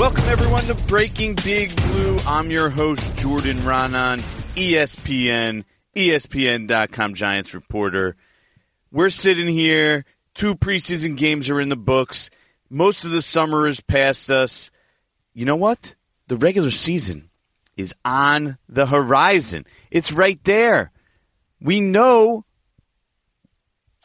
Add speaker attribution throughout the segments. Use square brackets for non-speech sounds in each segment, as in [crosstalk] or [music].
Speaker 1: Welcome everyone to Breaking Big Blue. I'm your host, Jordan Raanan, ESPN, ESPN.com Giants reporter. We're sitting here. Two preseason games are in the books. Most of the summer is past us. You know what? The regular season is on the horizon. It's right there. We know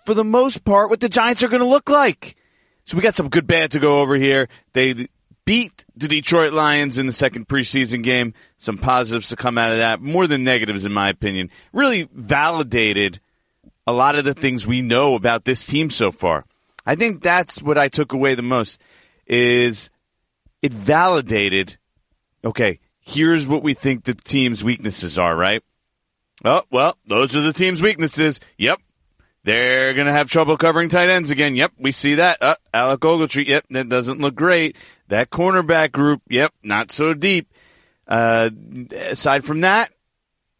Speaker 1: for the most part what the Giants are going to look like. So we got some good bad to go over here. They beat the Detroit Lions in the second preseason game. Some positives to come out of that. More than negatives, in my opinion. Really validated a lot of the things we know about this team so far. I think that's what I took away the most is it validated, okay, here's what we think the team's weaknesses are, right? Oh, well, those are the team's weaknesses. Yep. They're going to have trouble covering tight ends again. Yep, we see that. Uh, Alec Ogletree. Yep, that doesn't look great. That cornerback group. Yep, not so deep. Uh, aside from that,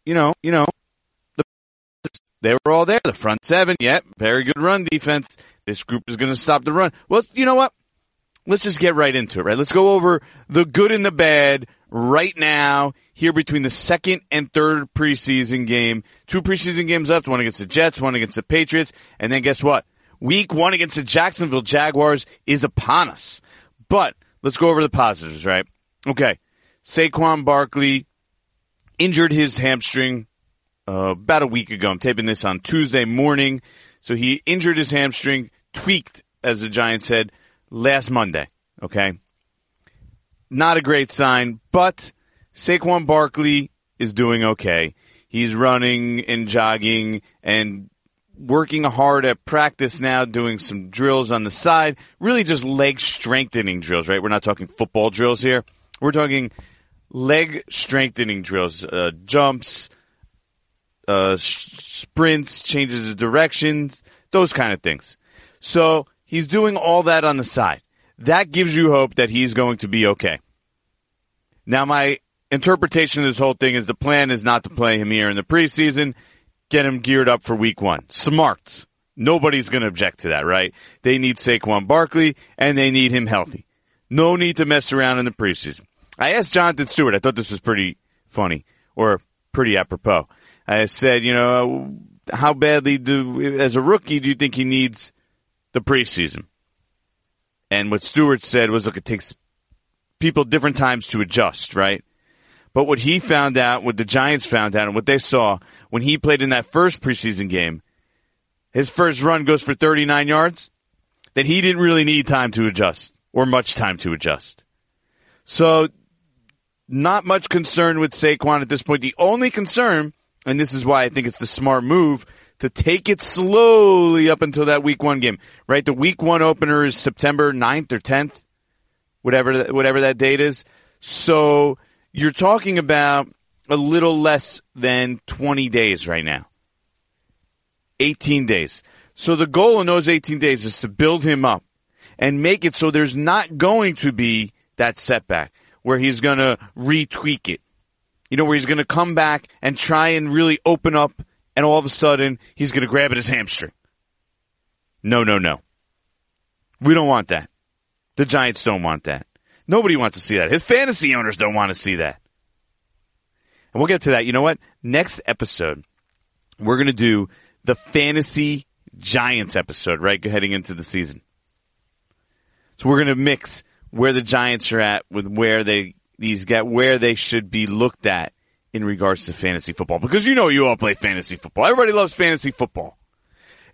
Speaker 1: you know, you know, the, they were all there. The front seven. Yep, very good run defense. This group is going to stop the run. Well, you know what? Let's just get right into it, right? Let's go over the good and the bad right now here between the second and third preseason game. Two preseason games left, one against the Jets, one against the Patriots, and then guess what? Week one against the Jacksonville Jaguars is upon us. But let's go over the positives, right? Okay. Saquon Barkley injured his hamstring uh, about a week ago. I'm taping this on Tuesday morning. So he injured his hamstring, tweaked, as the Giants said, last Monday. Okay. Not a great sign, but Saquon Barkley is doing okay. He's running and jogging and working hard at practice now, doing some drills on the side, really just leg strengthening drills, right? We're not talking football drills here. We're talking leg strengthening drills, uh, jumps, uh, sprints, changes of directions, those kind of things. So he's doing all that on the side. That gives you hope that he's going to be okay. Now, my interpretation of this whole thing is the plan is not to play him here in the preseason, get him geared up for week one. Smart. Nobody's going to object to that, right? They need Saquon Barkley and they need him healthy. No need to mess around in the preseason. I asked Jonathan Stewart, I thought this was pretty funny or pretty apropos. I said, you know, how badly do, as a rookie, do you think he needs the preseason? And what Stewart said was, look, it takes people different times to adjust, right? But what he found out, what the Giants found out, and what they saw when he played in that first preseason game, his first run goes for 39 yards, that he didn't really need time to adjust or much time to adjust. So, not much concern with Saquon at this point. The only concern, and this is why I think it's the smart move, to take it slowly up until that week one game, right? The week one opener is September 9th or 10th whatever whatever that date is. So you're talking about a little less than 20 days right now. 18 days. So the goal in those 18 days is to build him up and make it so there's not going to be that setback where he's going to retweak it. You know, where he's going to come back and try and really open up and all of a sudden he's going to grab at his hamstring. No, no, no. We don't want that. The Giants don't want that. Nobody wants to see that. His fantasy owners don't want to see that. And we'll get to that. You know what? Next episode, we're going to do the fantasy Giants episode, right? Heading into the season. So we're going to mix where the Giants are at with where they, these get, where they should be looked at in regards to fantasy football. Because you know you all play fantasy football. Everybody loves fantasy football.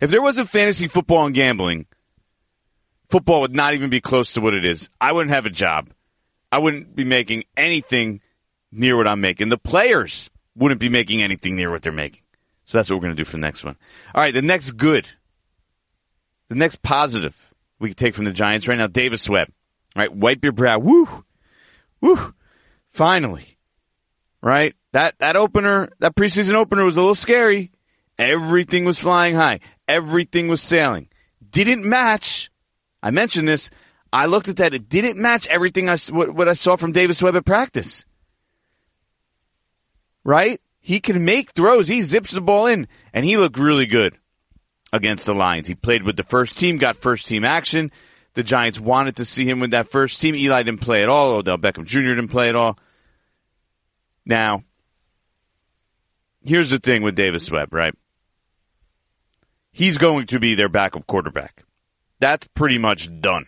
Speaker 1: If there wasn't fantasy football and gambling, football would not even be close to what it is. I wouldn't have a job. I wouldn't be making anything near what I'm making. The players wouldn't be making anything near what they're making. So that's what we're going to do for the next one. All right, the next good, the next positive we can take from the Giants right now, Davis Webb. All right, wipe your brow. Woo, woo. Finally, right? That that opener, that preseason opener was a little scary. Everything was flying high. Everything was sailing. Didn't match I mentioned this. I looked at that. It didn't match everything I, what, what I saw from Davis Webb at practice. Right? He can make throws. He zips the ball in and he looked really good against the Lions. He played with the first team, got first team action. The Giants wanted to see him with that first team. Eli didn't play at all. Odell Beckham Jr. didn't play at all. Now, here's the thing with Davis Webb, right? He's going to be their backup quarterback. That's pretty much done.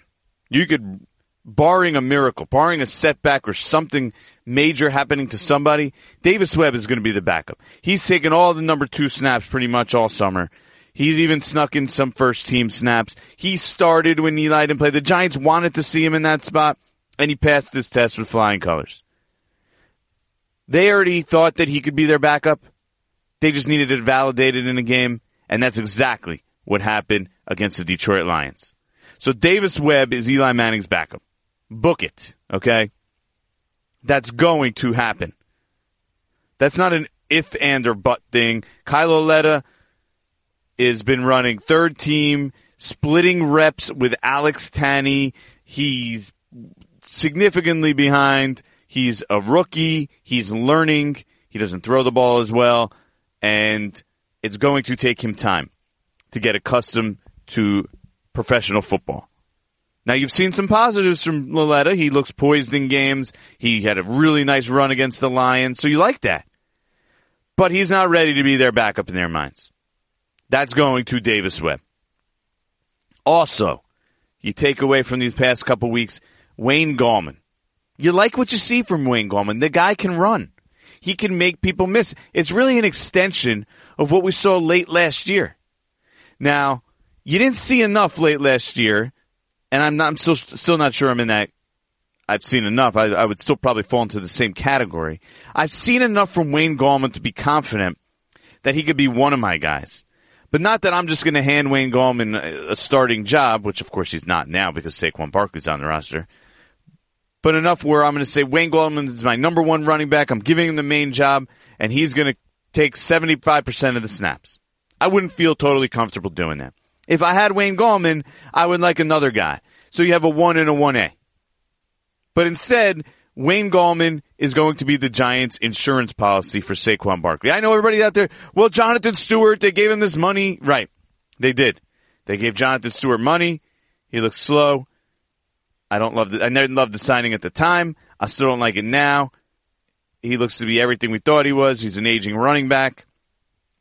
Speaker 1: You could, barring a miracle, barring a setback or something major happening to somebody, Davis Webb is going to be the backup. He's taken all the number two snaps pretty much all summer. He's even snuck in some first team snaps. He started when Eli didn't play. The Giants wanted to see him in that spot, and he passed this test with flying colors. They already thought that he could be their backup. They just needed it validated in a game, and that's exactly what happened against the Detroit Lions. So Davis Webb is Eli Manning's backup. Book it, okay? That's going to happen. That's not an if and or but thing. Kyle Lauletta has been running third team, splitting reps with Alex Tanney. He's significantly behind. He's a rookie. He's learning. He doesn't throw the ball as well. And it's going to take him time to get accustomed to professional football. Now you've seen some positives from Lauletta. He looks poised in games. He had a really nice run against the Lions, so you like that. But he's not ready to be their backup in their minds. That's going to Davis Webb. Also, you take away from these past couple weeks, Wayne Gallman. You like what you see from Wayne Gallman. The guy can run. He can make people miss. It's really an extension of what we saw late last year. Now, you didn't see enough late last year, and I'm not, I'm still, still not sure I'm in that. I've seen enough. I, I would still probably fall into the same category. I've seen enough from Wayne Gallman to be confident that he could be one of my guys. But not that I'm just going to hand Wayne Gallman a starting job, which of course he's not now because Saquon Barkley's on the roster. But enough where I'm going to say Wayne Gallman is my number one running back. I'm giving him the main job, and he's going to take 75% of the snaps. I wouldn't feel totally comfortable doing that. If I had Wayne Gallman, I would like another guy. So you have a 1 and a 1A. But instead, Wayne Gallman is going to be the Giants' insurance policy for Saquon Barkley. I know everybody out there, well, Jonathan Stewart, they gave him this money. Right. They did. They gave Jonathan Stewart money. He looks slow. I don't love the, I never loved the signing at the time. I still don't like it now. He looks to be everything we thought he was. He's an aging running back,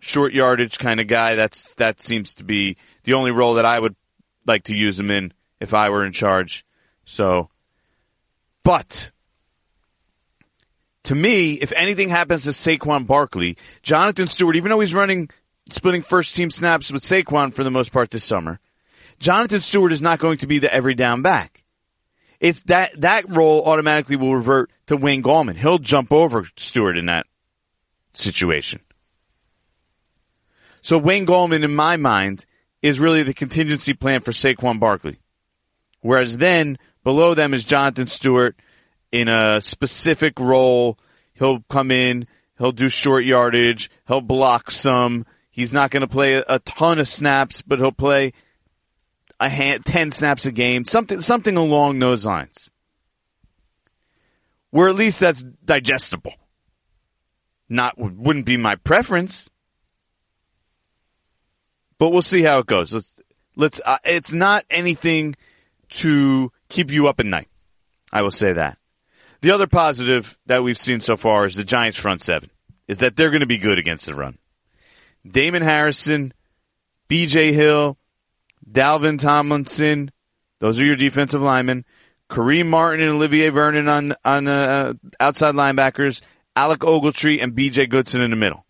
Speaker 1: short yardage kind of guy. That's, that seems to be the only role that I would like to use him in if I were in charge. So, but to me, if anything happens to Saquon Barkley, Jonathan Stewart, even though he's running, splitting first team snaps with Saquon for the most part this summer, Jonathan Stewart is not going to be the every down back. If that, that role automatically will revert to Wayne Gallman. He'll jump over Stewart in that situation. So Wayne Gallman, in my mind, is really the contingency plan for Saquon Barkley. Whereas then below them is Jonathan Stewart in a specific role. He'll come in, he'll do short yardage, he'll block some. He's not going to play a, ton of snaps, but he'll play a hand, 10 snaps a game, something, something along those lines. Where at least that's digestible. Not, wouldn't be my preference, but we'll see how it goes. Let's, let's, uh, it's not anything to keep you up at night. I will say that. The other positive that we've seen so far is the Giants front seven, is that they're going to be good against the run. Damon Harrison, BJ Hill, Dalvin Tomlinson, those are your defensive linemen. Kareem Martin and Olivier Vernon on, on, uh, outside linebackers, Alec Ogletree and BJ Goodson in the middle.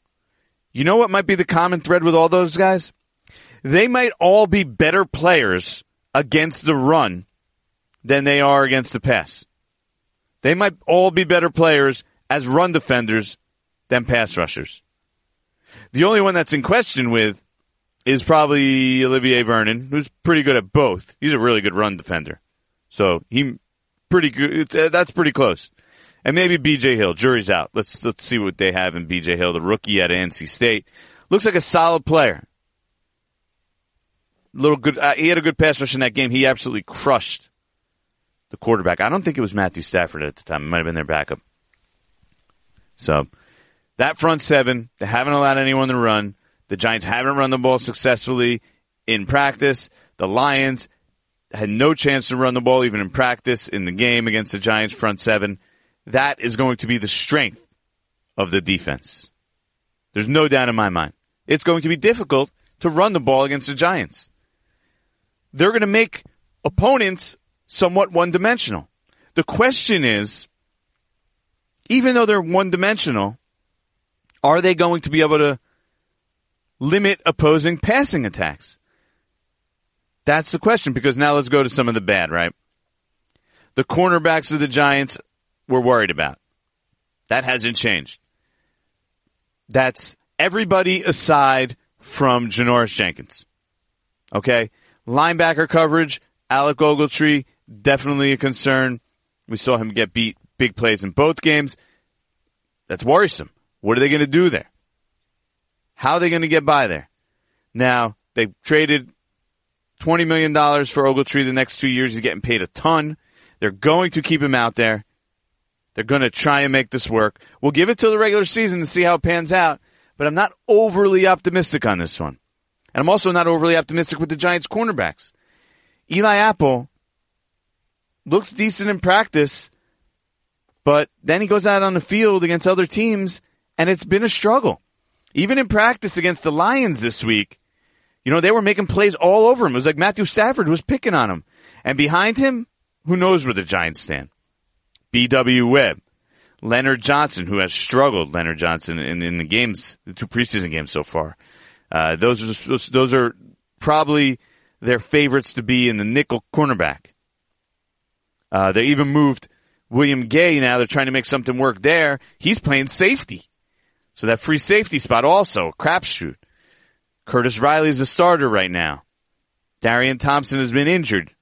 Speaker 1: You know what might be the common thread with all those guys? They might all be better players against the run than they are against the pass. They might all be better players as run defenders than pass rushers. The only one that's in question with is probably Olivier Vernon, who's pretty good at both. He's a really good run defender. So he pretty good. That's pretty close. And maybe BJ Hill. Jury's out. Let's let's see what they have in BJ Hill, the rookie at NC State. Looks like a solid player. Little good. Uh, he had a good pass rush in that game. He absolutely crushed the quarterback. I don't think it was Matthew Stafford at the time. It might have been their backup. So that front seven, they haven't allowed anyone to run. The Giants haven't run the ball successfully in practice. The Lions had no chance to run the ball even in practice in the game against the Giants front seven. That is going to be the strength of the defense. There's no doubt in my mind. It's going to be difficult to run the ball against the Giants. They're going to make opponents somewhat one dimensional. The question is, even though they're one dimensional, are they going to be able to limit opposing passing attacks? That's the question because now let's go to some of the bad, right? The cornerbacks of the Giants we're worried about. That hasn't changed. That's everybody aside from Janoris Jenkins. Okay? Linebacker coverage, Alec Ogletree, definitely a concern. We saw him get beat big plays in both games. That's worrisome. What are they going to do there? How are they going to get by there? Now, they traded $20 million for Ogletree the next two years. He's getting paid a ton. They're going to keep him out there. They're going to try and make this work. We'll give it till the regular season to see how it pans out, but I'm not overly optimistic on this one. And I'm also not overly optimistic with the Giants cornerbacks. Eli Apple looks decent in practice, but then he goes out on the field against other teams and it's been a struggle. Even in practice against the Lions this week, you know, they were making plays all over him. It was like Matthew Stafford was picking on him. And behind him, who knows where the Giants stand? B.W. Webb, Leonard Johnson, who has struggled, Leonard Johnson, in, in the games, the two preseason games so far. Uh, those are, those are probably their favorites to be in the nickel cornerback. Uh, they even moved William Gay now. They're trying to make something work there. He's playing safety. So that free safety spot also, crapshoot. Curtis Riley is a starter right now. Darian Thompson has been injured.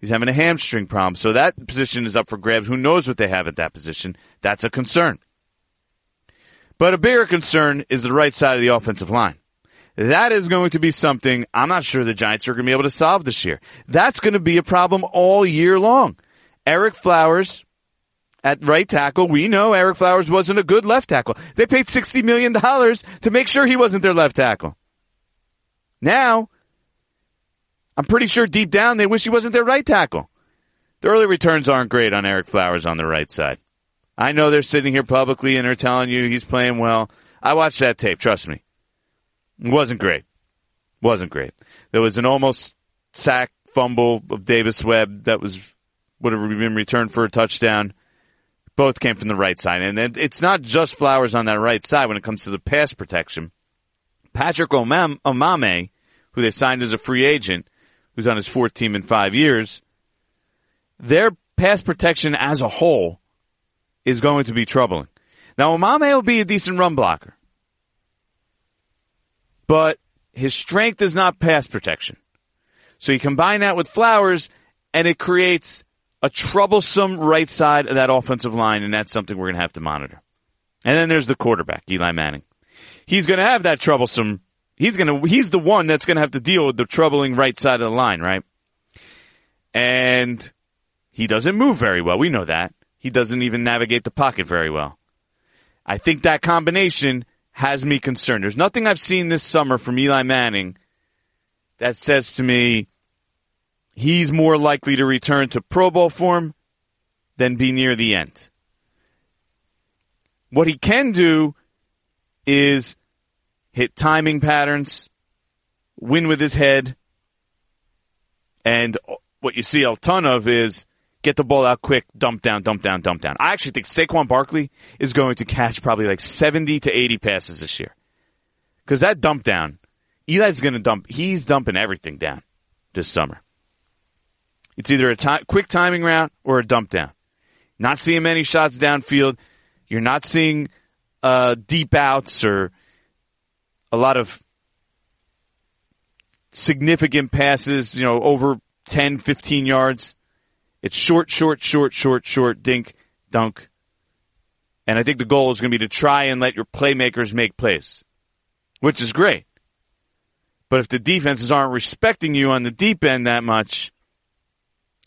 Speaker 1: He's having a hamstring problem. So that position is up for grabs. Who knows what they have at that position? That's a concern. But a bigger concern is the right side of the offensive line. That is going to be something I'm not sure the Giants are going to be able to solve this year. That's going to be a problem all year long. Ereck Flowers at right tackle. We know Ereck Flowers wasn't a good left tackle. They paid $60 million to make sure he wasn't their left tackle. Now, I'm pretty sure deep down they wish he wasn't their right tackle. The early returns aren't great on Ereck Flowers on the right side. I know they're sitting here publicly and they're telling you he's playing well. I watched that tape, trust me. It wasn't great. Wasn't great. There was an almost sack fumble of Davis Webb that was would have been returned for a touchdown. Both came from the right side. And it's not just Flowers on that right side when it comes to the pass protection. Patrick Omameh, who they signed as a free agent, who's on his fourth team in five years, their pass protection as a whole is going to be troubling. Now, Omameh will be a decent run blocker, but his strength is not pass protection. So you combine that with Flowers, and it creates a troublesome right side of that offensive line, and that's something we're going to have to monitor. And then there's the quarterback, Eli Manning. He's going to have that troublesome He's gonna, he's the one that's gonna have to deal with the troubling right side of the line, right? And he doesn't move very well. We know that. He doesn't even navigate the pocket very well. I think that combination has me concerned. There's nothing I've seen this summer from Eli Manning that says to me he's more likely to return to Pro Bowl form than be near the end. What he can do is hit timing patterns, win with his head, and what you see a ton of is get the ball out quick, dump down, dump down, dump down. I actually think Saquon Barkley is going to catch probably like 70 to 80 passes this year. Cause that dump down, Eli's going to dump, he's dumping everything down this summer. It's either a quick timing route or a dump down. Not seeing many shots downfield. You're not seeing, uh, deep outs or a lot of significant passes, you know, over 10, 15 yards. It's short, short, short, short, short, dink, dunk. And I think the goal is going to be to try and let your playmakers make plays, which is great. But if the defenses aren't respecting you on the deep end that much,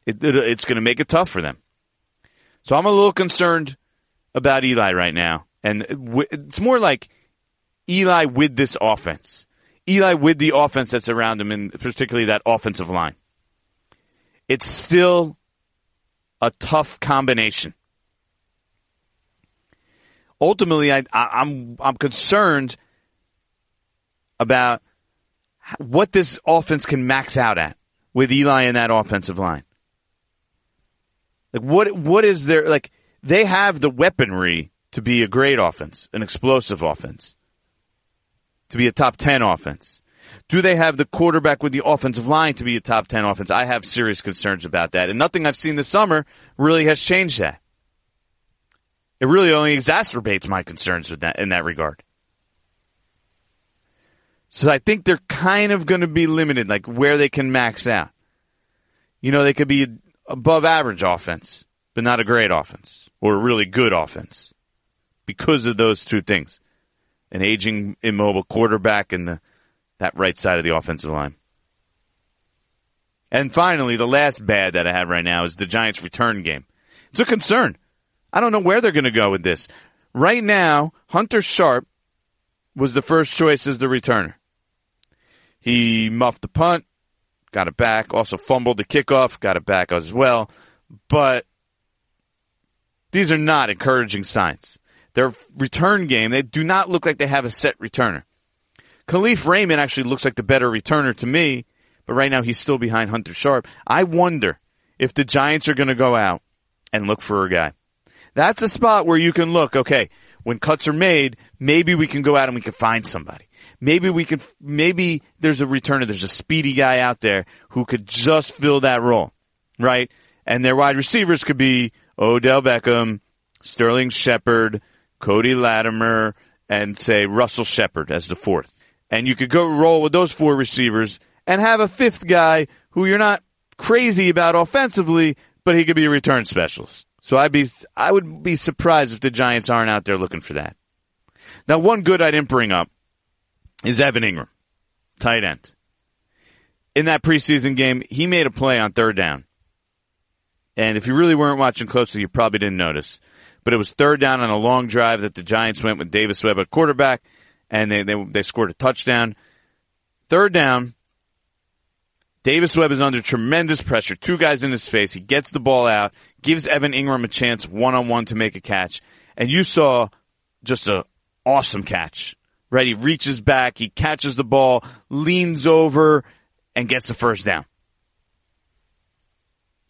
Speaker 1: it, it, it's going to make it tough for them. So I'm a little concerned about Eli right now. And it's more like Eli with this offense. Eli with the offense that's around him, and particularly that offensive line. it's still a tough combination. Ultimately, I, I, I'm I'm concerned about what this offense can max out at with Eli in that offensive line. Like what what is there like they have the weaponry to be a great offense, an explosive offense, to be a top 10 offense. Do they have the quarterback with the offensive line to be a top 10 offense? I have serious concerns about that. And nothing I've seen this summer really has changed that. It really only exacerbates my concerns with that in that regard. So I think they're kind of going to be limited, like where they can max out. You know, they could be above average offense, but not a great offense or a really good offense because of those two things. An aging immobile quarterback and the, that right side of the offensive line. And finally, the last bad that I have right now is the Giants return game. It's a concern. I don't know where they're going to go with this. Right now, Hunter Sharp was the first choice as the returner. He muffed the punt, got it back, also fumbled the kickoff, got it back as well. But these are not encouraging signs. Their return game, they do not look like they have a set returner. Kalif Raymond actually looks like the better returner to me, but right now he's still behind Hunter Sharp. I wonder if the Giants are going to go out and look for a guy. That's a spot where you can look, okay, when cuts are made, maybe we can go out and we can find somebody. Maybe we could, maybe there's a returner, there's a speedy guy out there who could just fill that role, right? And their wide receivers could be Odell Beckham, Sterling Shepard, Cody Latimer, and say Russell Shepard as the fourth. And you could go roll with those four receivers and have a fifth guy who you're not crazy about offensively, but he could be a return specialist. So I'd be, I would be surprised if the Giants aren't out there looking for that. Now, one good I didn't bring up is Evan Engram, tight end. In that preseason game, he made a play on third down. And if you really weren't watching closely, you probably didn't notice. But it was third down on a long drive that the Giants went with Davis Webb at quarterback, and they, they, they scored a touchdown. Third down, Davis Webb is under tremendous pressure. Two guys in his face. He gets the ball out, gives Evan Engram a chance one on one to make a catch. And you saw just a awesome catch, right? He reaches back, he catches the ball, leans over, and gets the first down.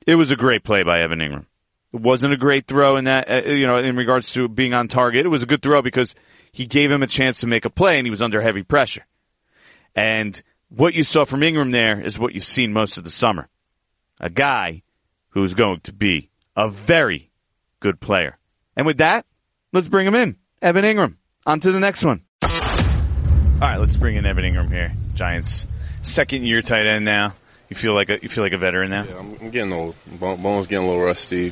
Speaker 1: It was a great play by Evan Engram. It wasn't a great throw in that, uh, you know, in regards to being on target. It was a good throw because he gave him a chance to make a play and he was under heavy pressure. And what you saw from Engram there is what you've seen most of the summer. A guy who's going to be a very good player. And with that, let's bring him in. Evan Engram. On to the next one. All right, let's bring in Evan Engram here. Giants second year tight end now. You feel like a you feel like a veteran now.
Speaker 2: Yeah, I'm, getting old. Bones getting a little rusty.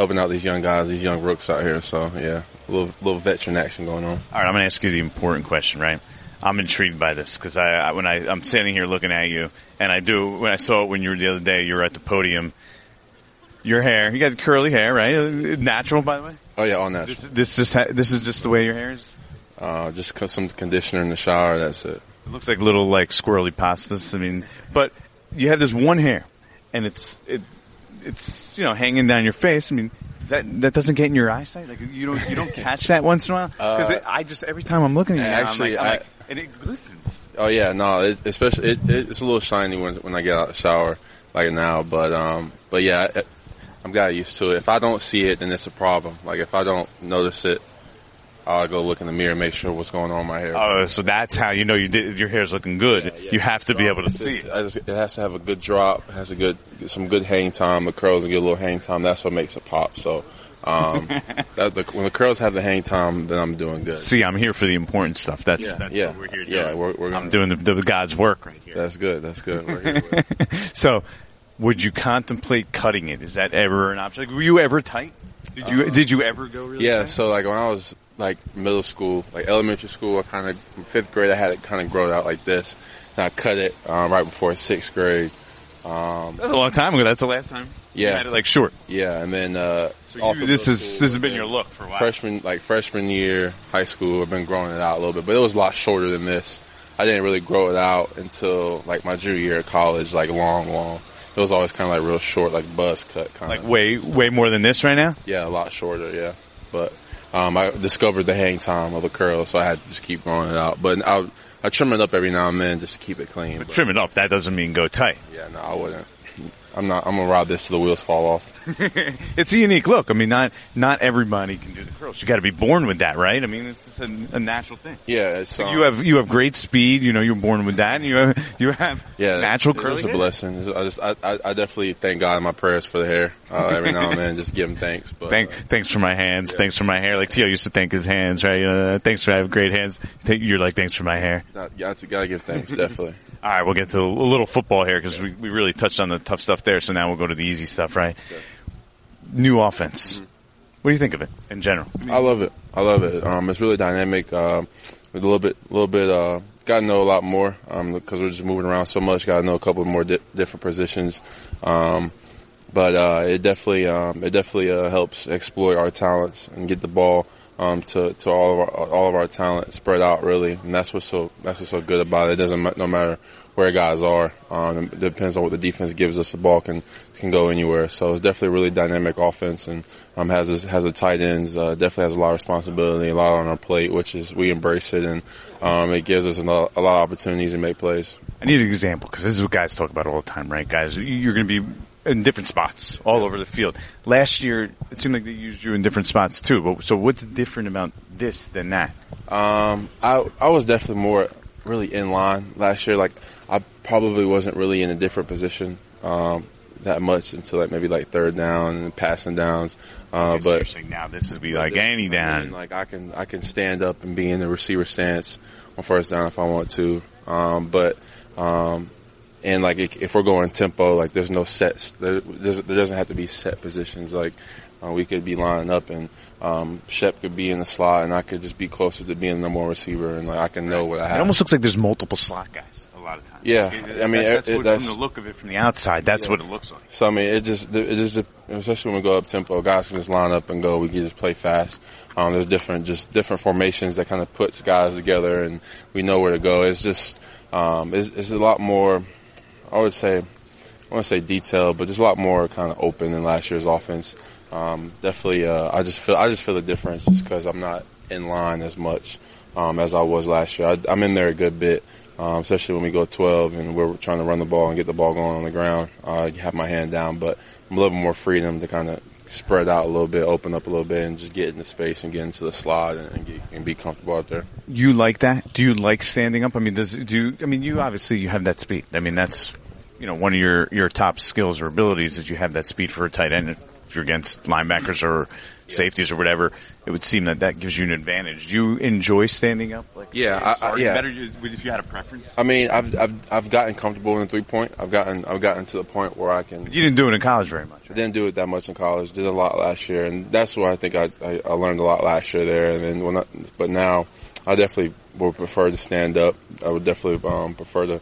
Speaker 2: Helping out these young guys, these young rooks out here. So yeah, a little little veteran action going on.
Speaker 1: All right, I'm going to ask you the important question, right? I'm intrigued by this because I, I, when I I'm standing here looking at you, and I do when I saw it when you were the other day, you were at the podium. Your hair, you got curly hair, right? Natural, by the way.
Speaker 2: Oh yeah, all natural.
Speaker 1: This, this just this is just the way your hair is.
Speaker 2: Uh, just some conditioner in the shower. That's it.
Speaker 1: It looks like little like squirrely pastas. I mean, but you have this one hair, and it's it it's you know hanging down your face. I mean, that that doesn't get in your eyesight. Like you don't you don't [laughs] catch that once in a while because uh, I just every time I'm looking at it, actually, I'm like, I'm like, and it glistens.
Speaker 2: Oh yeah, no, it, especially it, it's a little shiny when when I get out of the shower like now. But um, but yeah, it, I'm got used to it. If I don't see it, then it's a problem. Like if I don't notice it, I'll go look in the mirror and make sure what's going on with my hair.
Speaker 1: Oh, so that's how you know you did, your hair's looking good. Yeah, yeah. You have to be able to see it.
Speaker 2: It has to have a good drop. It has a good some good hang time. The curls and get a little hang time. That's what makes it pop. So. Um, [laughs] that, the, when the curls have the hang time, then I'm doing good.
Speaker 1: See, I'm here for the important stuff. That's yeah, that's yeah, we're here doing. Yeah, we're, we're I'm doing the, the, God's work right here.
Speaker 2: That's good. That's good. [laughs]
Speaker 1: so, would you contemplate cutting it? Is that ever an option? Like, were you ever tight? Did you uh, did you ever go really?
Speaker 2: Yeah. So like when I was like middle school, like elementary school, I kind of fifth grade, I had it kind of grow out like this, and I cut it um, right before sixth grade.
Speaker 1: Um, That's a long time ago. That's the last time.
Speaker 2: Yeah,
Speaker 1: you had it like short.
Speaker 2: Yeah, and then uh,
Speaker 1: so you, this is this has been your look for a while.
Speaker 2: Freshman, like freshman year, high school, I've been growing it out a little bit, but it was a lot shorter than this. I didn't really grow it out until like my junior year of college, like long, long. It was always kind of like real short, like buzz cut kind
Speaker 1: Like
Speaker 2: of.
Speaker 1: way way more than this right now.
Speaker 2: Yeah, a lot shorter. Yeah, but um, I discovered the hang time of the curl, so I had to just keep growing it out. But I I trim it up every now and then just to keep it clean. But,
Speaker 1: Trim it up. That doesn't mean go tight.
Speaker 2: yeah, no, I wouldn't. I'm not. I'm gonna ride this till the wheels fall off. [laughs]
Speaker 1: It's a unique look. I mean, not not everybody can do the curls. You got to be born with that, right? I mean, it's, it's a, a natural thing.
Speaker 2: Yeah, it's um,
Speaker 1: You have you have great speed. You know, you're born with that. And you have you have
Speaker 2: yeah,
Speaker 1: natural
Speaker 2: it's a blessing. I just I, I, I definitely thank God in my prayers for the hair uh, every now and then. Just give him thanks. But
Speaker 1: Thank,
Speaker 2: uh,
Speaker 1: thanks for my hands. Thanks for my hair. Like Tio used to thank his hands, right? Uh, thanks for having great hands. You're like, thanks for my hair.
Speaker 2: not, you gotta, gotta give thanks definitely. [laughs]
Speaker 1: All right, we'll get to a little football here because we, we really touched on the tough stuff there. So now we'll go to the easy stuff, right? New offense. What do you think of it in general?
Speaker 2: I love it. I love it. Um, it's really dynamic. Um, with a little bit, a little bit. Uh, got to know a lot more um, because we're just moving around so much. Got to know a couple more di- different positions. Um, but uh, it definitely, um, it definitely uh, helps exploit our talents and get the ball um, to to all of our all of our talent spread out really. And that's what's so that's what's so good about it. It doesn't no matter where guys are. Um, it depends on what the defense gives us. The ball can can go anywhere. So it's definitely a really dynamic offense and um, has a, has a tight ends. Uh, definitely has a lot of responsibility, a lot on our plate, which is we embrace it and um, it gives us a lot, a lot of opportunities to make plays.
Speaker 1: I need an example because this is what guys talk about all the time, right? Guys, you're going to be in different spots all over the field. Last year, it seemed like they used you in different spots too. But so, what's different about this than that?
Speaker 2: Um, I I was definitely more really in line last year. Like probably wasn't really in a different position um, that much until like maybe like third down and passing downs. Uh, but
Speaker 1: now this would be like any
Speaker 2: I mean,
Speaker 1: down.
Speaker 2: like I can I can stand up and be in the receiver stance on first down if I want to. Um, but um, and like if if we're going tempo, like there's no sets. There, there's, there doesn't have to be set positions. Like uh, we could be lining up and um, Shep could be in the slot and I could just be closer to being the number one receiver and like I can know what I have.
Speaker 1: It almost looks like there's multiple slot guys lot of times.
Speaker 2: Yeah,
Speaker 1: Like,
Speaker 2: I mean,
Speaker 1: that- that's,
Speaker 2: it-
Speaker 1: what,
Speaker 2: that's-
Speaker 1: from the look of it from the outside. That's
Speaker 2: Yeah.
Speaker 1: what it looks like.
Speaker 2: So I mean, it just it just especially when we go up tempo, guys can just line up and go. We can just play fast. Um, there's different just different formations that kind of puts guys together, and we know where to go. It's just um, it's, it's a lot more. I would say I want to say detailed, but just a lot more kind of open than last year's offense. Um, definitely, uh, I just feel I just feel the difference just because I'm not in line as much um, as I was last year. I, I'm in there a good bit, um, especially when we go 12 and we're trying to run the ball and get the ball going on the ground. Uh, I have my hand down, but I'm a little more freedom to kind of spread out a little bit, open up a little bit, and just get into space and get into the slot and, and, get, and be comfortable out there.
Speaker 1: You like that? Do you like standing up? I mean, does do you, I mean you obviously you have that speed. I mean that's you know one of your your top skills or abilities is you have that speed for a tight end. If you're against linebackers or safeties or whatever, it would seem that that gives you an advantage. Do you enjoy standing up? Like
Speaker 2: Yeah, I- I- yeah.
Speaker 1: better if you had a preference.
Speaker 2: I mean, I've I've I've gotten comfortable in the three point. I've gotten I've gotten to the point where I can
Speaker 1: You didn't do it in college very much.
Speaker 2: I didn't do it that much in college. Did a lot last year, and that's where I think I, I, I learned a lot last year there. And then when, I, but now I definitely would prefer to stand up. I would definitely um, prefer to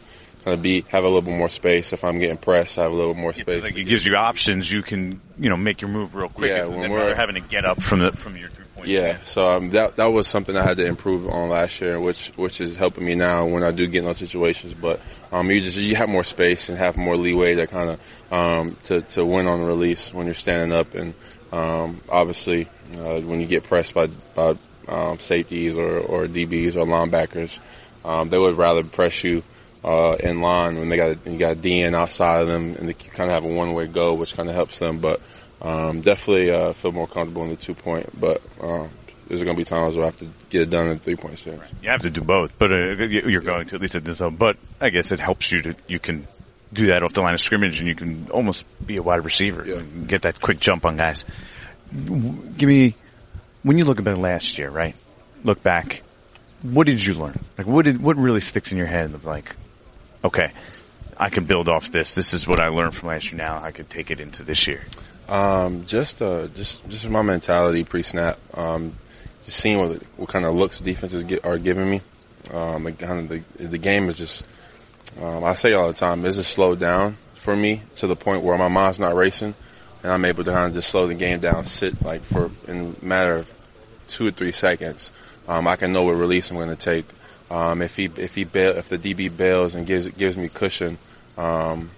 Speaker 2: kind of be have a little bit more space. If I'm getting pressed, I have a little more space.
Speaker 1: Like it gives you options. You can you know make your move real quick.
Speaker 2: Yeah, when we're-
Speaker 1: having to get up from the from your three point.
Speaker 2: Yeah, so um, that that was something I had to improve on last year, which which is helping me now when I do get in those situations. But um, you just you have more space and have more leeway to kind of um, to to win on the release when you're standing up, and um, obviously uh, when you get pressed by by um, safeties or or DBs or linebackers, um, they would rather press you. Uh, in line when they got you got a DN outside of them and they kind of have a one way go, which kind of helps them. But um, definitely uh, feel more comfortable in the two point, but um, there's going to be times where I have to get it done in three point stance.
Speaker 1: You have to do both, but uh, you- you're going to at least at this level. But I guess it helps you to you can do that off the line of scrimmage, and you can almost be a wide receiver,
Speaker 2: Yeah.
Speaker 1: and get that quick jump on guys. Give me when you look at last year, right? Look back. What did you learn? Like, what did what really sticks in your head? Of like, okay, I can build off this. This is what I learned from last year. Now I could take it into this year.
Speaker 2: Um, just uh, just just my mentality pre snap. Um, just seeing what what kind of looks defenses get, are giving me. Um, kind of the the game is just. Um, I say all the time, it's just slowed down for me to the point where my mind's not racing, and I'm able to kind of just slow the game down, sit like for in a matter of two or three seconds. Um, I can know what release I'm going to take. Um, if he if he bail, if the DB bails and gives gives me cushion, um,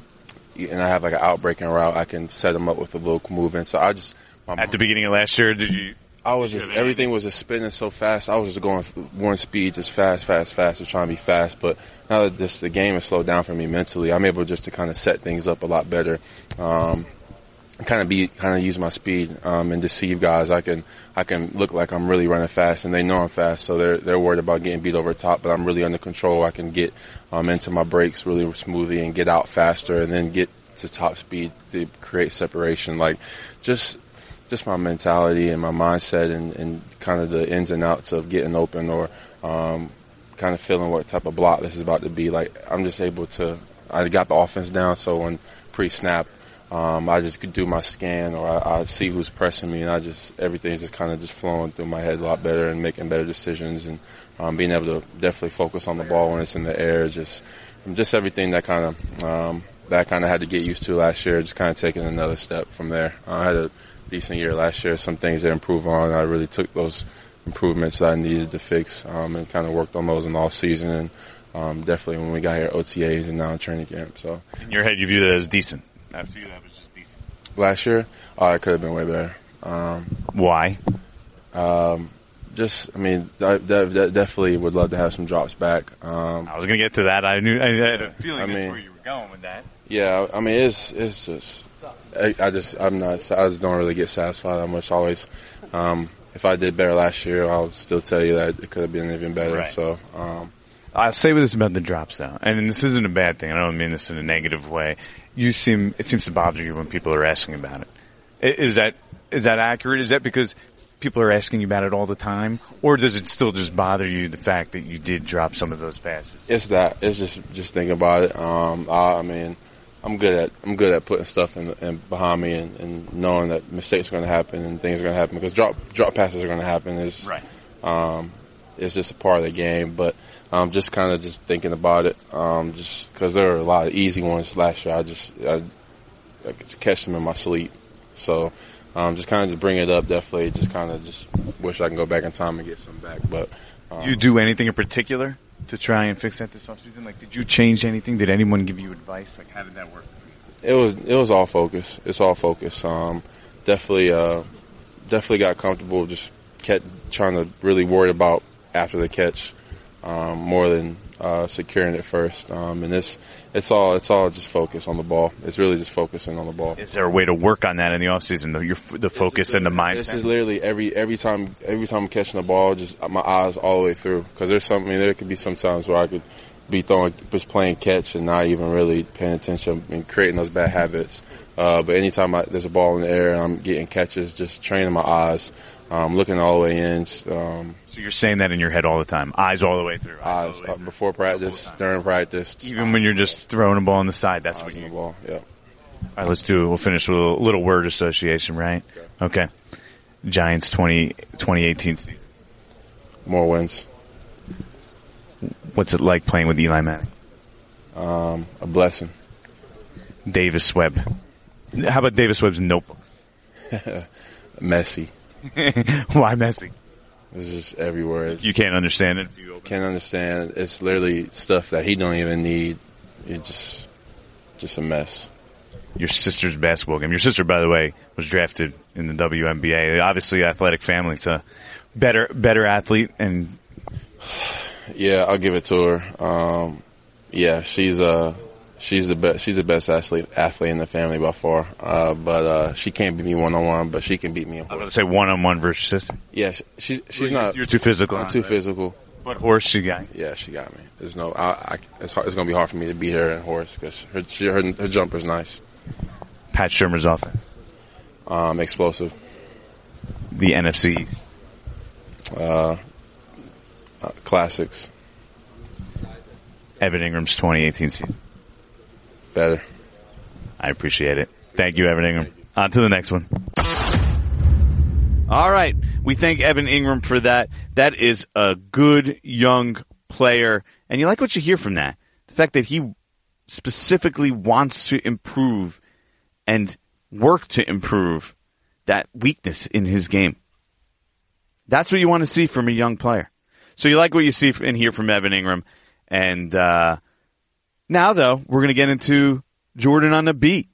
Speaker 2: and I have like an outbreaking route, I can set him up with a little movement. So I just my,
Speaker 1: At the beginning of last year, did you?
Speaker 2: I was just everything was just spinning so fast. I was just going one speed, just fast, fast, fast, just trying to be fast. But now that this the game has slowed down for me mentally, I'm able just to kind of set things up a lot better. Um, kind of be kind of use my speed um, and deceive guys. I can I can look like I'm really running fast, and they know I'm fast, so they're they're worried about getting beat over top. But I'm really under control. I can get um, into my brakes really smoothly and get out faster, and then get to top speed to create separation. Like just just my mentality and my mindset and, and kind of the ins and outs of getting open or um, kind of feeling what type of block this is about to be. Like I'm just able to. I got the offense down, so when pre-snap, um, I just could do my scan or I, I see who's pressing me, and I just everything's just kind of just flowing through my head a lot better and making better decisions and um, being able to definitely focus on the ball when it's in the air. Just just everything that kind of um, that I kind of had to get used to last year. Just kind of taking another step from there. Uh, I had a decent year last year. Some things to improve on. I really took those improvements that I needed to fix um, and kind of worked on those in the off season and um, definitely when we got here at OTAs and now in training camp. So
Speaker 1: in your head, you view that as decent. After you, that decent.
Speaker 2: Last year, oh, I could have been way better. Um,
Speaker 1: Why?
Speaker 2: Um, just, I mean, I, de- de- definitely would love to have some drops back. Um,
Speaker 1: I was going to get to that. I knew. I had a feeling
Speaker 2: I
Speaker 1: that's
Speaker 2: mean-
Speaker 1: where you were going with that.
Speaker 2: Yeah, I mean, it's it's just I, I just I'm not I just don't really get satisfied that much. Always, um, if I did better last year, I'll still tell you that it could have been even better.
Speaker 1: Right.
Speaker 2: So, um,
Speaker 1: I'll say this about the drops though, and this isn't a bad thing. I don't mean this in a negative way. You seem it seems to bother you when people are asking about it. Is that is that accurate? Is that because people are asking you about it all the time, or does it still just bother you the fact that you did drop some of those passes?
Speaker 2: it's that it's just just thinking about it. Um, I, I mean, I'm good at I'm good at putting stuff in, in behind me and, and knowing that mistakes are going to happen and things are going to happen because drop drop passes are going to happen. Is
Speaker 1: right.
Speaker 2: Um, it's just a part of the game, but um, just kind of just thinking about it, um, just because there were a lot of easy ones last year. I just I, I could catch them in my sleep, so um, just kind of just bring it up. Definitely, just kind of just wish I can go back in time and get some back. But um,
Speaker 1: You do anything in particular to try and fix that this offseason? Like, did you change anything? Did anyone give you advice? Like, how did that work?
Speaker 2: it was it was all focus. It's all focus. Um, definitely, uh, definitely got comfortable. Just kept trying to really worry about after the catch um, more than uh, securing it first. Um, and it's it's all it's all just focus on the ball. It's really just focusing on the ball.
Speaker 1: Is there a way to work on that in the offseason? The, your, the focus and the mindset.
Speaker 2: This is literally every every time every time I'm catching the ball, just my eyes all the way through. Because there's something. I mean, there could be some times where I could be throwing, just playing catch and not even really paying attention and creating those bad habits. Uh, but anytime I, there's a ball in the air and I'm getting catches, just training my eyes, um, looking all the way in, um,
Speaker 1: So you're saying that in your head all the time, eyes all the way through. all
Speaker 2: eyes
Speaker 1: way
Speaker 2: uh,
Speaker 1: through.
Speaker 2: before practice, during practice,
Speaker 1: Even when you're just throwing a ball on the side, that's
Speaker 2: eyes
Speaker 1: what you.
Speaker 2: the
Speaker 1: All
Speaker 2: ball. Yeah.
Speaker 1: right, let's do. it. We'll finish with a little, word association, right? Okay. Giants 20, 2018 season.
Speaker 2: More wins.
Speaker 1: What's it like playing with Eli Manning?
Speaker 2: Um, a blessing.
Speaker 1: Davis Webb. How about Davis Webb's notebook? [laughs]
Speaker 2: Messy. [laughs]
Speaker 1: Why messy?
Speaker 2: It's just everywhere. It's,
Speaker 1: You can't understand it.
Speaker 2: can't understand. It's literally stuff that he don't even need. It's just, just a mess.
Speaker 1: your sister's basketball game. Your sister, by the way, was drafted in the WNBA. Obviously, athletic family, so better, better athlete, and [sighs]
Speaker 2: Yeah, I'll give it to her. Um, yeah, she's uh she's the best. She's the best athlete athlete in the family by far. Uh, but uh, she can't beat me one on one. But she can beat me in
Speaker 1: I was gonna say one on one versus sister.
Speaker 2: Yeah, she- she's she's
Speaker 1: You're-
Speaker 2: not.
Speaker 1: You're too physical.
Speaker 2: I'm too physical.
Speaker 1: But horse, she got.
Speaker 2: Yeah, she got me. There's no. I, I it's hard, it's gonna be hard for me to beat her in horse because her, she, her her jumper's nice.
Speaker 1: Pat Shurmur's offense.
Speaker 2: Um, explosive.
Speaker 1: The NFC.
Speaker 2: Uh, uh, classics.
Speaker 1: Evan Engram's 2018 season.
Speaker 2: Better.
Speaker 1: I appreciate it. Thank you, Evan Engram. On to the next one. All right. We thank Evan Engram for that. That is a good young player. And you like what you hear from that. The fact that he specifically wants to improve and work to improve that weakness in his game. That's what you want to see from a young player. So you like what you see and hear from Evan Engram. And, uh, now though, we're going to get into Jordan on the beat,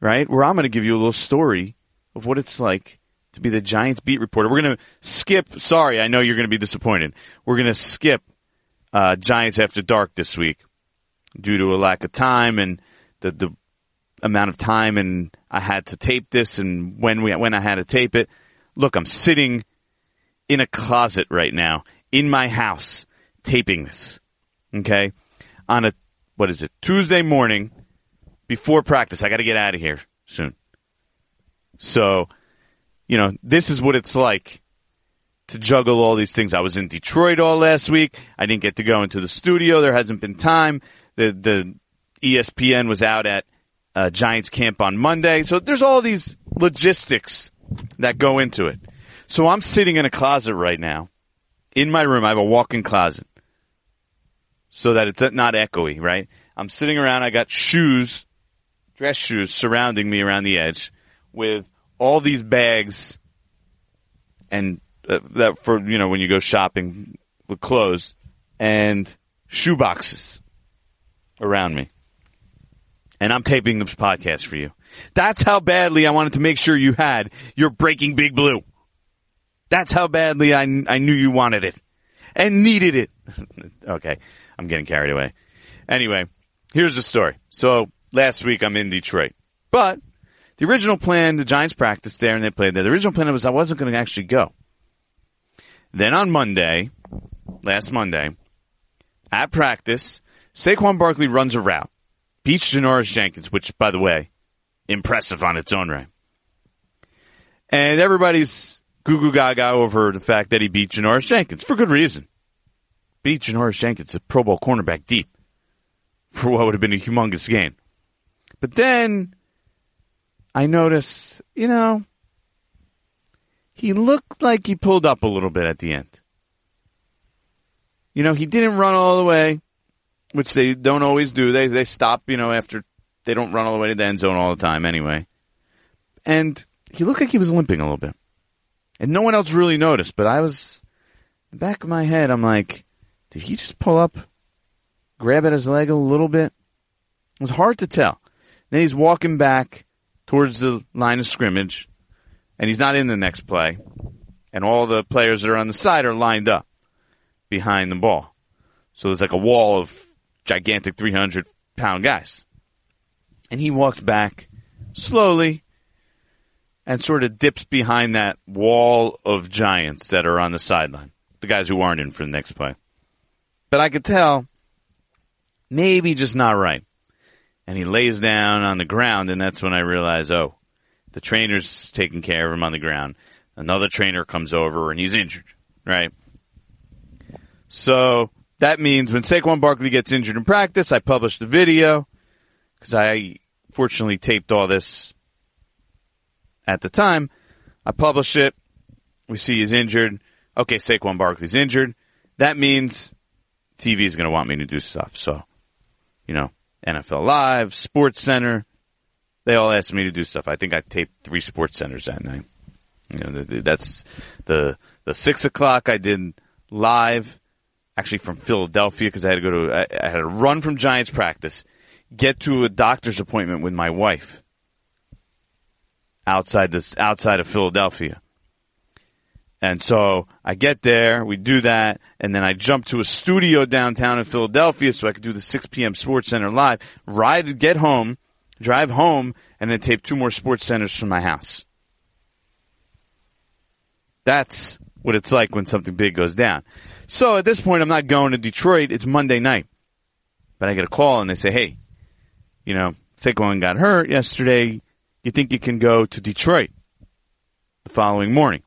Speaker 1: right? Where I'm going to give you a little story of what it's like to be the Giants beat reporter. We're going to skip. Sorry, I know you're going to be disappointed. We're going to skip uh, Giants after dark this week due to a lack of time and the the amount of time and I had to tape this and when we when I had to tape it. Look, I'm sitting in a closet right now in my house taping this. Okay? On a what is it? Tuesday morning before practice. I got to get out of here soon. So, you know, this is what it's like to juggle all these things. I was in Detroit all last week. I didn't get to go into the studio. There hasn't been time. The the ESPN was out at uh, Giants camp on Monday. So there's all these logistics that go into it. So I'm sitting in a closet right now in my room. I have a walk-in closet so that it's not echoey, right? I'm sitting around. I got shoes, dress shoes surrounding me around the edge with all these bags and uh, that for, you know, when you go shopping with clothes and shoe boxes around me. And I'm taping this podcast for you. That's how badly I wanted to make sure you had your Breaking Big Blue. That's how badly I, I knew you wanted it and needed it. [laughs] okay, I'm getting carried away. Anyway, here's the story. So last week I'm in Detroit, but the original plan, the Giants practiced there and they played there. The original plan was I wasn't going to actually go. Then on Monday, last Monday, at practice, Saquon Barkley runs a route, beats Janoris Jenkins, which, by the way, impressive on its own right. And everybody's goo goo gaga over the fact that he beat Janoris Jenkins for good reason. Beat Janoris Jenkins, a Pro Bowl cornerback deep, for what would have been a humongous gain. But then I notice, you know, he looked like he pulled up a little bit at the end. You know, he didn't run all the way, which they don't always do. They they stop, you know, after they don't run all the way to the end zone all the time anyway. And he looked like he was limping a little bit. And no one else really noticed, but I was back of my head, I'm like, did he just pull up, grab at his leg a little bit? It was hard to tell. Then he's walking back towards the line of scrimmage, and he's not in the next play, and all the players that are on the side are lined up behind the ball. So there's like a wall of gigantic 300 pound guys. And he walks back slowly and sort of dips behind that wall of giants that are on the sideline. The guys who aren't in for the next play. But I could tell maybe just not right. And he lays down on the ground and that's when I realize, oh, the trainer's taking care of him on the ground. Another trainer comes over and he's injured, right? So that means when Saquon Barkley gets injured in practice, I publish the video because I fortunately taped all this at the time. I publish it. We see he's injured. Okay, Saquon Barkley's injured. That means TV is going to want me to do stuff. So, you know, NFL Live, Sports Center, they all asked me to do stuff. I think I taped three Sports Centers that night. You know, that's the the six o'clock I did live, actually from Philadelphia because I had to go to I, I had to run from Giants practice, get to a doctor's appointment with my wife outside this outside of Philadelphia. And so I get there, we do that, and then I jump to a studio downtown in Philadelphia so I could do the 6 p.m. Sports Center live, ride, get home, drive home, and then tape two more Sports Centers from my house. That's what it's like when something big goes down. So at this point, I'm not going to Detroit. It's Monday night. But I get a call and they say, hey, you know, Saquon got hurt yesterday. You think you can go to Detroit the following morning?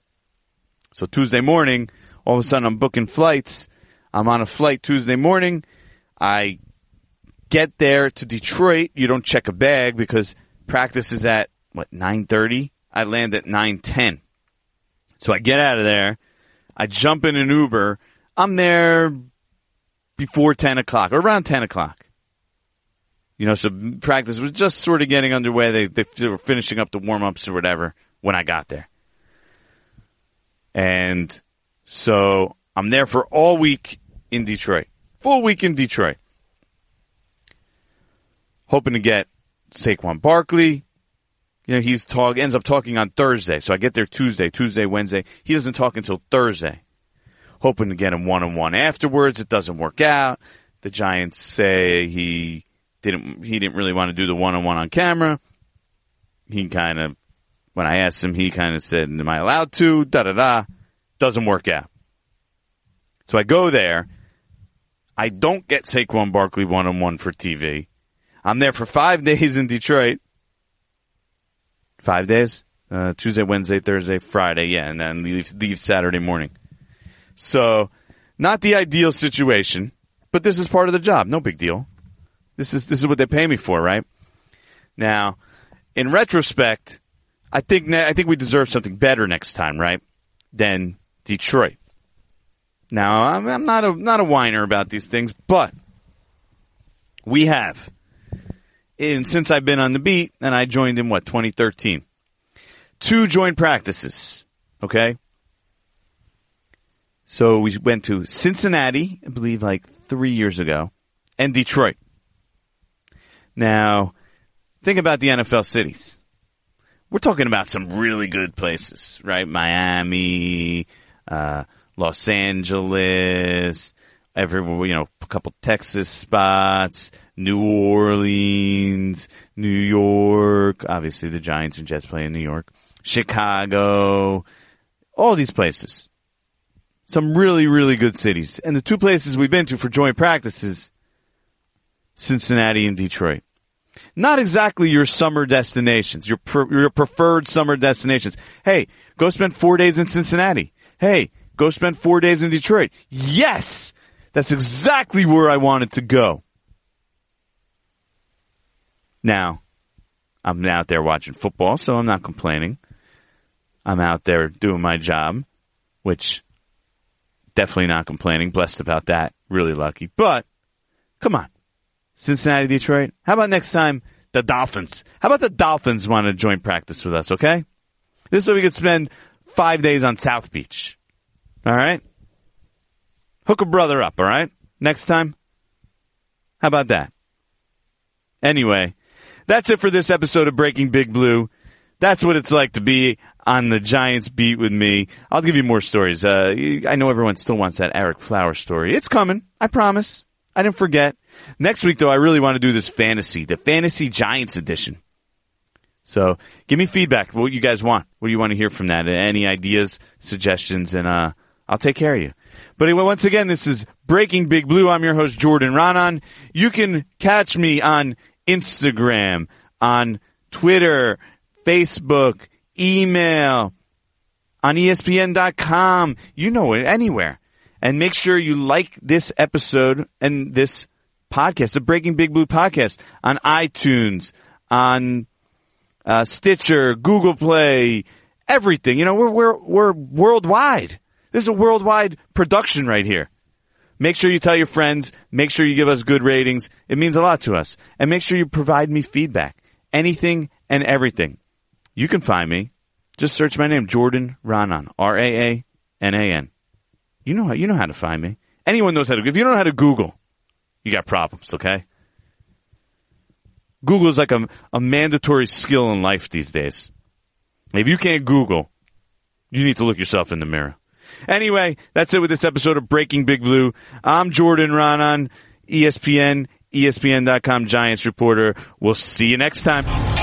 Speaker 1: So Tuesday morning, all of a sudden I'm booking flights. I'm on a flight Tuesday morning. I get there to Detroit. You don't check a bag because practice is at what, 930? I land at 910. So I get out of there. I jump in an Uber. I'm there before 10 o'clock or around 10 o'clock. You know, so practice was just sort of getting underway. They, they, were finishing up the warm ups or whatever when I got there. And so I'm there for all week in Detroit. Full week in Detroit. Hoping to get Saquon Barkley. You know, he's talk ends up talking on Thursday. So I get there Tuesday, Tuesday, Wednesday. He doesn't talk until Thursday. Hoping to get him one on one afterwards. It doesn't work out. The Giants say he didn't he didn't really want to do the one on one on camera. He kind of when I asked him, he kind of said, "Am I allowed to?" Da da da. Doesn't work out. So I go there. I don't get Saquon Barkley one on one for TV. I'm there for five [laughs] days in Detroit. Five days? Uh, Tuesday, Wednesday, Thursday, Friday, yeah, and then leave, leave Saturday morning. So, not the ideal situation, but this is part of the job. No big deal. This is, this is what they pay me for, right? Now, in retrospect, I think, I think we deserve something better next time, right? Than Detroit. Now, I'm, I'm not a, not a whiner about these things, but we have and since I've been on the beat, and I joined in what 2013. Two joint practices. Okay. So we went to Cincinnati, I believe, like three years ago, and Detroit. Now, think about the NFL cities. We're talking about some really good places, right? Miami, uh, Los Angeles, everywhere, you know, a couple Texas spots, New Orleans, New York, obviously the Giants and Jets play in New York, Chicago, all these places. Some really, really good cities. And the two places we've been to for joint practices, Cincinnati and Detroit. Not exactly your summer destinations, your, pre- your preferred summer destinations. Hey, go spend four days in Cincinnati. Hey, go spend four days in Detroit. Yes! That's exactly where I wanted to go. Now, I'm out there watching football, so I'm not complaining. I'm out there doing my job, which definitely not complaining. Blessed about that. Really lucky. But come on. Cincinnati, Detroit. How about next time the Dolphins? How about the Dolphins want to join practice with us, okay? This way we could spend five days on South Beach. All right? Hook a brother up, all right? Next time? How about that? Anyway, that's it for this episode of Breaking Big Blue. That's what it's like to be on the Giants beat with me. I'll give you more stories. Uh, I know everyone still wants that Ereck Flower story. It's coming. I promise. I didn't forget. Next week though, I really want to do this fantasy, the fantasy Giants edition. So give me feedback. What you guys want? What do you want to hear from that? Any ideas, suggestions, and, uh, I'll take care of you. But anyway, once again, this is Breaking Big Blue. I'm your host, Jordan Raanan. You can catch me on Instagram, on Twitter, Facebook, email, on ESPN.com. You know it anywhere. And make sure you like this episode and this podcast, the Breaking Big Blue podcast on iTunes, on uh, Stitcher, Google Play, everything. You know, we're, we're, we're worldwide. This is a worldwide production right here. Make sure you tell your friends. Make sure you give us good ratings. It means a lot to us. And make sure you provide me feedback. Anything and everything. You can find me. Just search my name, Jordan Raanan. R-A-A-N-A-N. You know how, you know how to find me. Anyone knows how to, if you don't know how to Google, you got problems, okay? Google is like a, a mandatory skill in life these days. If you can't Google, you need to look yourself in the mirror. Anyway, that's it with this episode of Breaking Big Blue. I'm Jordan Raanan, ESPN, ESPN.com Giants reporter. We'll see you next time.